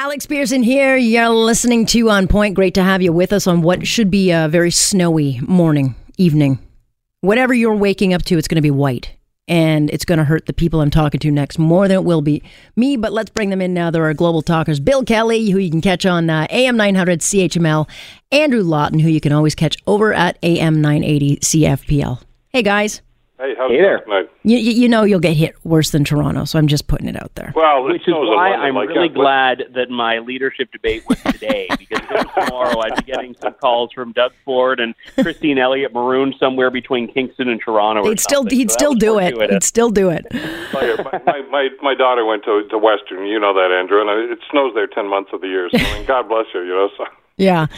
Alex Pierson here. You're listening to On Point. Great to have you with us on what should be a very snowy morning, evening. Whatever you're waking up to, it's going to be white. And it's going to hurt the people I'm talking to next more than it will be me. But let's bring them in now. There are global talkers Bill Kelly, who you can catch on uh, AM 900 CHML, Andrew Lawton, who you can always catch over at AM 980 CFPL. Hey, guys. Hey, how's Hey it there. going tonight? You, you you know you'll get hit worse than Toronto, so I'm just putting it out there. Well, Which is why I'm like really that, but- glad that my leadership debate was today, because if it was tomorrow, I'd be getting some calls from Doug Ford and Christine Elliott marooned somewhere between Kingston and Toronto. or He'd still he'd So still do it. He'd fortuitous. still do it. My, my, my my daughter went to to Western. You know that, Andrew, and it snows there ten months of the year. So I mean, God bless you. You know, so Yeah.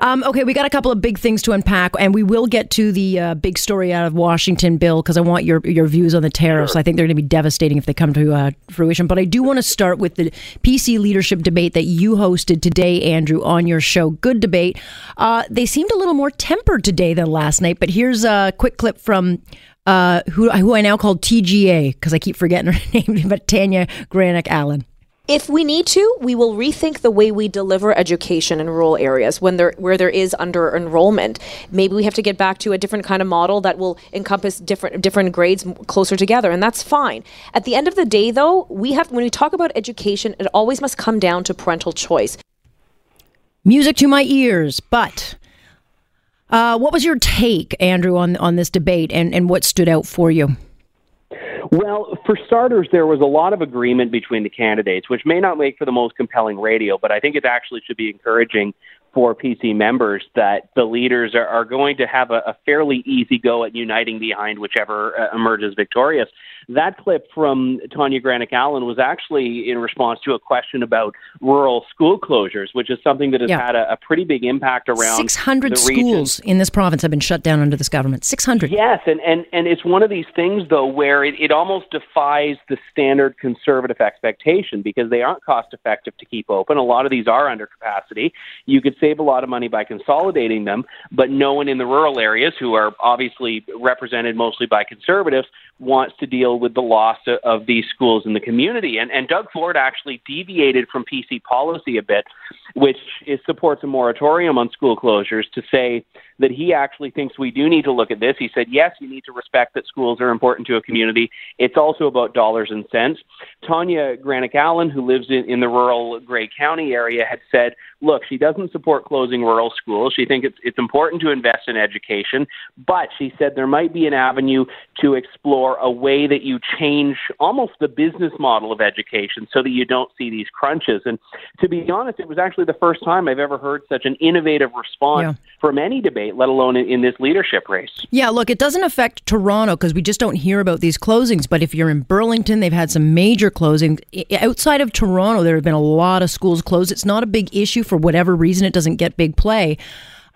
Um, okay, we got a couple of big things to unpack, and we will get to the uh, big story out of Washington, Bill, because I want your your views on the tariffs. I think they're going to be devastating if they come to uh, fruition. But I do want to start with the PC leadership debate that you hosted today, Andrew, on your show. Good debate. Uh, they seemed a little more tempered today than last night. But here's a quick clip from. Uh, who, who I now call TGA because I keep forgetting her name, but Tanya Granic Allen. If we need to, we will rethink the way we deliver education in rural areas when there where there is under enrollment. Maybe we have to get back to a different kind of model that will encompass different different grades closer together, and that's fine. At the end of the day, though, we have when we talk about education, it always must come down to parental choice. music to my ears. But uh, what was your take, Andrew, on on this debate, and and what stood out for you? Well, for starters, there was a lot of agreement between the candidates, which may not make for the most compelling radio, but I think it actually should be encouraging for PC members that the leaders are, are going to have a, a fairly easy go at uniting behind whichever uh, emerges victorious. That clip from Tanya Granic Allen was actually in response to a question about rural school closures, which is something that has Yeah. had a, a pretty big impact around Six hundred the region. schools in this province have been shut down under this government. Six hundred. Yes, and, and, and it's one of these things, though, where it, it almost defies the standard conservative expectation because they aren't cost effective to keep open. A lot of these are under capacity. You could save a lot of money by consolidating them, but no one in the rural areas, who are obviously represented mostly by conservatives, wants to deal with the loss of, of these schools in the community. And, and Doug Ford actually deviated from PC policy a bit, which is, supports a moratorium on school closures, to say that he actually thinks we do need to look at this. He said, yes, you need to respect that schools are important to a community. It's also about dollars and cents. Tanya Granic Allen, who lives in, in the rural Grey County area, had said, look, she doesn't support closing rural schools. She thinks it's, it's important to invest in education, but she said there might be an avenue to explore a way that you change almost the business model of education so that you don't see these crunches. And to be honest, it was actually the first time I've ever heard such an innovative response Yeah. from any debate, let alone in, in this leadership race. Yeah, look, it doesn't affect Toronto because we just don't hear about these closings. But if you're in Burlington, they've had some major closings. Outside of Toronto, there have been a lot of schools closed. It's not a big issue for whatever reason. It doesn't get big play.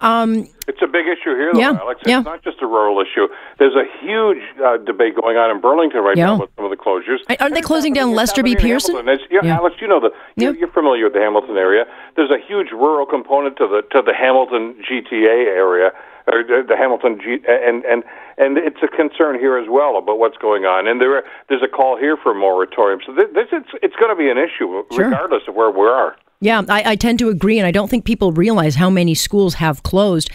It's a big issue here, though, Yeah, Alex. yeah. It's not just a rural issue. There's a huge uh, debate going on in Burlington right Yeah. now with some of the closures. Aren't they It's closing down Lester B. Pearson? Yeah, Yeah. Alex, you know the you're, Yeah. you're familiar with the Hamilton area. There's a huge rural component to the to the Hamilton GTA area. Or the the Hamilton G, and and and it's a concern here as well about what's going on, and there there's a call here for a moratorium. So this, this it's it's going to be an issue Sure. regardless of where we are. Yeah, I, I tend to agree, and I don't think people realize how many schools have closed.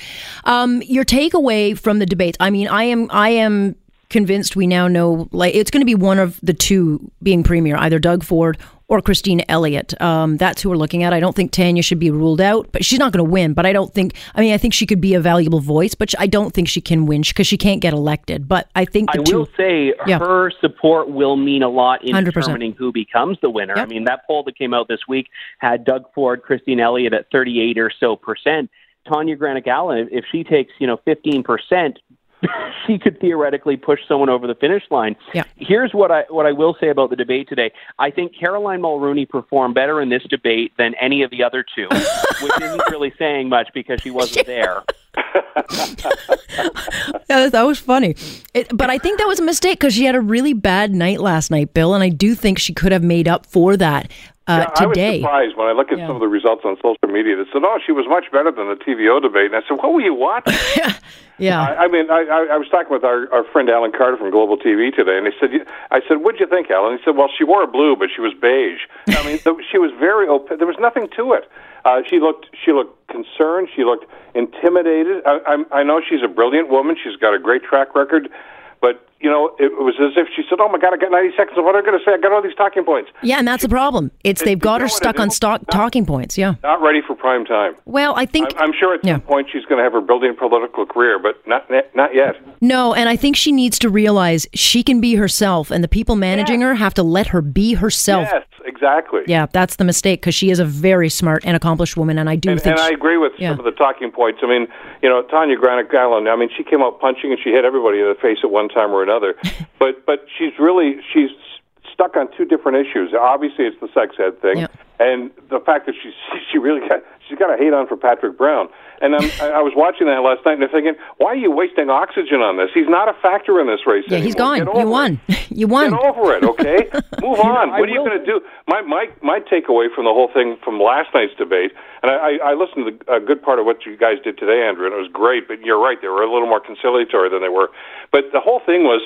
Um, your takeaway from the debates? I mean, I am I am convinced we now know like it's going to be one of the two being premier, either Doug Ford or Christine Elliott. Um, that's who we're looking at. I don't think Tanya should be ruled out, but she's not going to win. But I don't think. I mean, I think she could be a valuable voice, but I don't think she can win because she can't get elected. But I think the I two. will say Yeah. her support will mean a lot in 100%. determining who becomes the winner. Yep. I mean, that poll that came out this week had Doug Ford, Christine Elliott at 38 or so percent. Tanya Granic Allen, if she takes, you know, 15 percent, she could theoretically push someone over the finish line. Yeah. Here's what I what I will say about the debate today. I think Caroline Mulroney performed better in this debate than any of the other two, which isn't really saying much because she wasn't there. Yeah, that was funny. It, but I think that was a mistake because she had a really bad night last night, Bill, and I do think she could have made up for that uh, yeah, today. I was surprised when I look at Yeah. some of the results on social media. They said, "Oh, she was much better than the TVO debate." And I said, "What were you watching?" yeah. I, I mean, I, I, I was talking with our, our friend Alan Carter from Global TV today, and he said, "I said, what'd you think, Alan?" He said, "Well, she wore blue, but she was beige. I mean, she was very open. There was nothing to it. Uh, she looked, she looked concerned. She looked intimidated. I, I, I know she's a brilliant woman. She's got a great track record." But you know, it was as if she said, "Oh my God, I got 90 seconds of what I'm going to say. I got all these talking points." yeah, and that's the problem. It's they've got her stuck on stock talking points. Yeah. Not ready for prime time. Well, I think I'm, I'm sure at Yeah. some point she's going to have her brilliant political career, but not not yet. no, and I think she needs to realize she can be herself, and the people managing her have to let her be herself. Yes, exactly. Yeah, that's the mistake because she is a very smart and accomplished woman, and I do And, think. and I agree with yeah. some of the talking points. I mean, you know, Tanya Granic Allen. I mean, she came out punching and she hit everybody in the face at one time or another. but but she's really she's stuck on two different issues. Obviously, it's the sex ed thing, Yeah. And the fact that she's she really got she's got a hate on for Patrick Brown. And I'm, I I was watching that last night and I'm thinking, why are you wasting oxygen on this? He's not a factor in this race yeah, he's anymore. gone. Get You won. it. you won. Get over it, okay? Move on. I what are you going to do? My my my takeaway from the whole thing from last night's debate, and I, I I listened to the, a good part of what you guys did today, Andrew, and it was great. But you're right; they were a little more conciliatory than they were. But the whole thing was,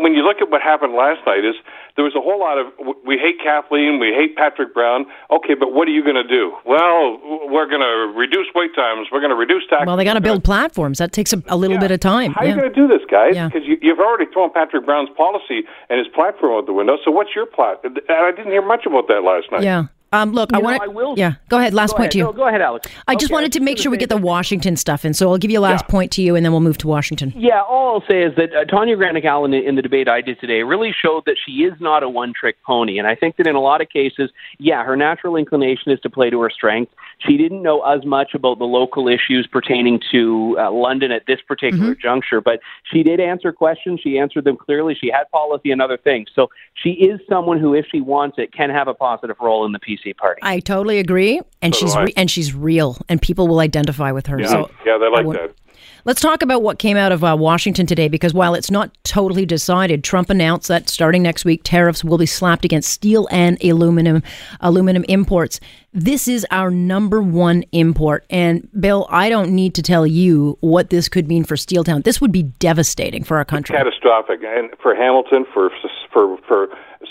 when you look at what happened last night, is there was a whole lot of we hate Kathleen, we hate Patrick Brown. Okay, but what are you going to do? Well, we're going to reduce wait times. We're going to reduce taxes. Well, they got to build platforms. That takes a, a little bit of time. How are you going to do this, guys? Yeah. Because you, you've already thrown Patrick Brown's policy and his platform out the window. So what's your plot? And I didn't hear much about that last night. yeah. Um, look, I You know, want I will- Yeah, go ahead. Last Go point ahead. to you. No, go ahead, Alex. I just wanted to make sure we get the Washington stuff in. So I'll give you a last Yeah. point to you, and then we'll move to Washington. Yeah, all I'll say is that uh, Tanya Granic Allen in, in the debate I did today really showed that she is not a one trick pony. And I think that in a lot of cases, yeah, her natural inclination is to play to her strength. She didn't know as much about the local issues pertaining to uh, London at this particular juncture, but she did answer questions. She answered them clearly. She had policy and other things. So she is someone who, if she wants it, can have a positive role in the PC party. I totally agree, and So she's re- and she's real, and people will identify with her. Yeah, So yeah, they like that. Let's talk about what came out of uh, Washington today, because while it's not totally decided, Trump announced that starting next week, tariffs will be slapped against steel and aluminum aluminum imports. This is our number one import, and Bill, I don't need to tell you what this could mean for Steeltown. This would be devastating for our country. Catastrophic, and for Hamilton, for for for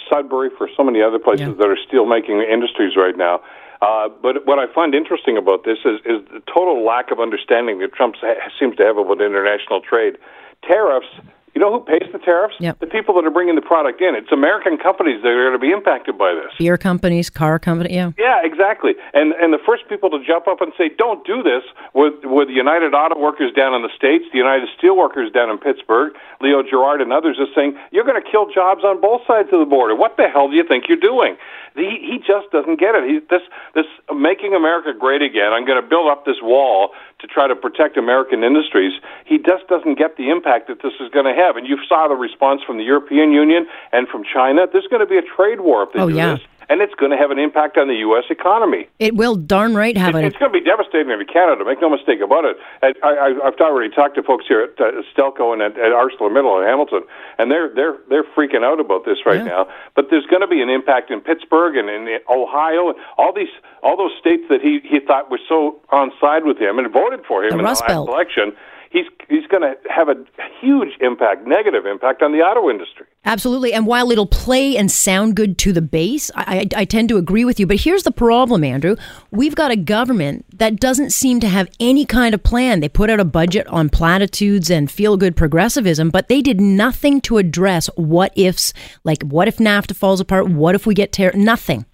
Sudbury, for so many other places Yeah. that are steel making industries right now. Uh, but what I find interesting about this is, is the total lack of understanding that Trump ha- seems to have about international trade. Tariffs, you know who pays the tariffs? Yep. The people that are bringing the product in. It's American companies that are going to be impacted by this. Beer companies, car company, yeah. Yeah, exactly. And and the first people to jump up and say, "Don't do this," were were the United Auto Workers down in the states, the United Steel Workers down in Pittsburgh, Leo Gerard, and others are saying, "You're going to kill jobs on both sides of the border. What the hell do you think you're doing?" He he just doesn't get it. He this this making America great again. I'm going to build up this wall to try to protect American industries. He just doesn't get the impact that this is going to have. And you saw the response from the European Union and from China. There's going to be a trade war if they Oh, do yeah. this and it's going to have an impact on the U.S. economy. It will darn right have It- it. It's going to be devastating to Canada. Make no mistake about it. I, I, I've already talked to folks here at uh, Stelco and at, at ArcelorMittal in Hamilton, and they're they're they're freaking out about this right Yeah. now. But there's going to be an impact in Pittsburgh and in Ohio, and all these all those states that he he thought were so on side with him and voted for him The in Rust the last Belt. election. He's he's going to have a huge impact, negative impact on the auto industry. Absolutely. And while it'll play and sound good to the base, I, I, I tend to agree with you. But here's the problem, Andrew. We've got a government that doesn't seem to have any kind of plan. They put out a budget on platitudes and feel good progressivism, but they did nothing to address what ifs, like what if NAFTA falls apart? What if we get ter- Nothing.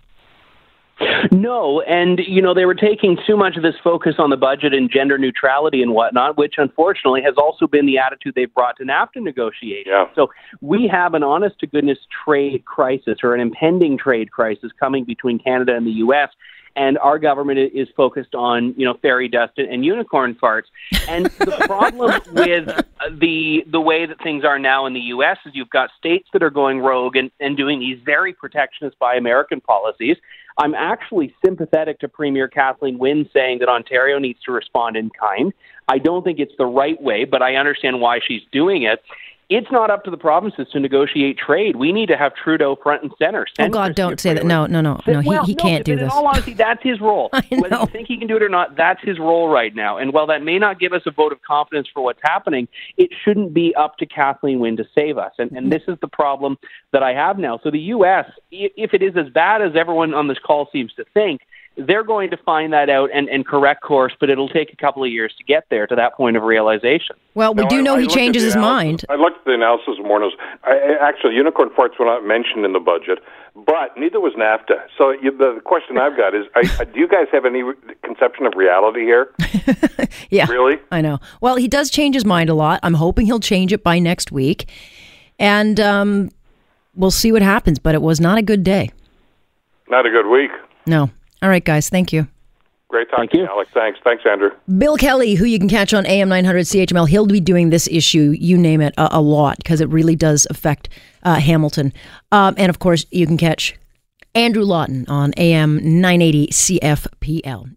No, and you know they were taking too much of this focus on the budget and gender neutrality and whatnot, which unfortunately has also been the attitude they've brought to NAFTA negotiations. Yeah. So we have an honest to goodness trade crisis or an impending trade crisis coming between Canada and the U.S. And our government is focused on, you know, fairy dust and unicorn farts. And the problem with uh, the the way that things are now in the U.S. is you've got states that are going rogue and, and doing these very protectionist buy American policies. I'm actually sympathetic to Premier Kathleen Wynne saying that Ontario needs to respond in kind. I don't think it's the right way, but I understand why she's doing it. It's not up to the provinces to negotiate trade. We need to have Trudeau front and center. oh God, don't say that. No, no, no, no. Well, he, he can't do this. In all honesty, that's his role. I know. Whether you think he can do it or not, that's his role right now. And while that may not give us a vote of confidence for what's happening, it shouldn't be up to Kathleen Wynne to save us. And, and this is the problem that I have now. So the U.S., if it is as bad as everyone on this call seems to think, they're going to find that out and, and correct course, but it'll take a couple of years to get there to that point of realization. Well, we No, do I- know I he looked at changes his analysis- mind. I looked at the analysis of Morneau's. I, I- actually, unicorn farts were not mentioned in the budget, but neither was NAFTA. So you, the, the question I've got is, I, do you guys have any re- conception of reality here? Yeah. Really? I know. Well, he does change his mind a lot. I'm hoping he'll change it by next week. And um, we'll see what happens, but it was not a good day. Not a good week. No. All right, guys. Thank you. Great talking Thank to you, you. Alex. Thanks. Thanks, Andrew. Bill Kelly, who you can catch on AM 900 CHML, he'll be doing this issue, you name it, a, a lot because it really does affect uh, Hamilton. Um, and of course, you can catch Andrew Lawton on AM 980 CFPL.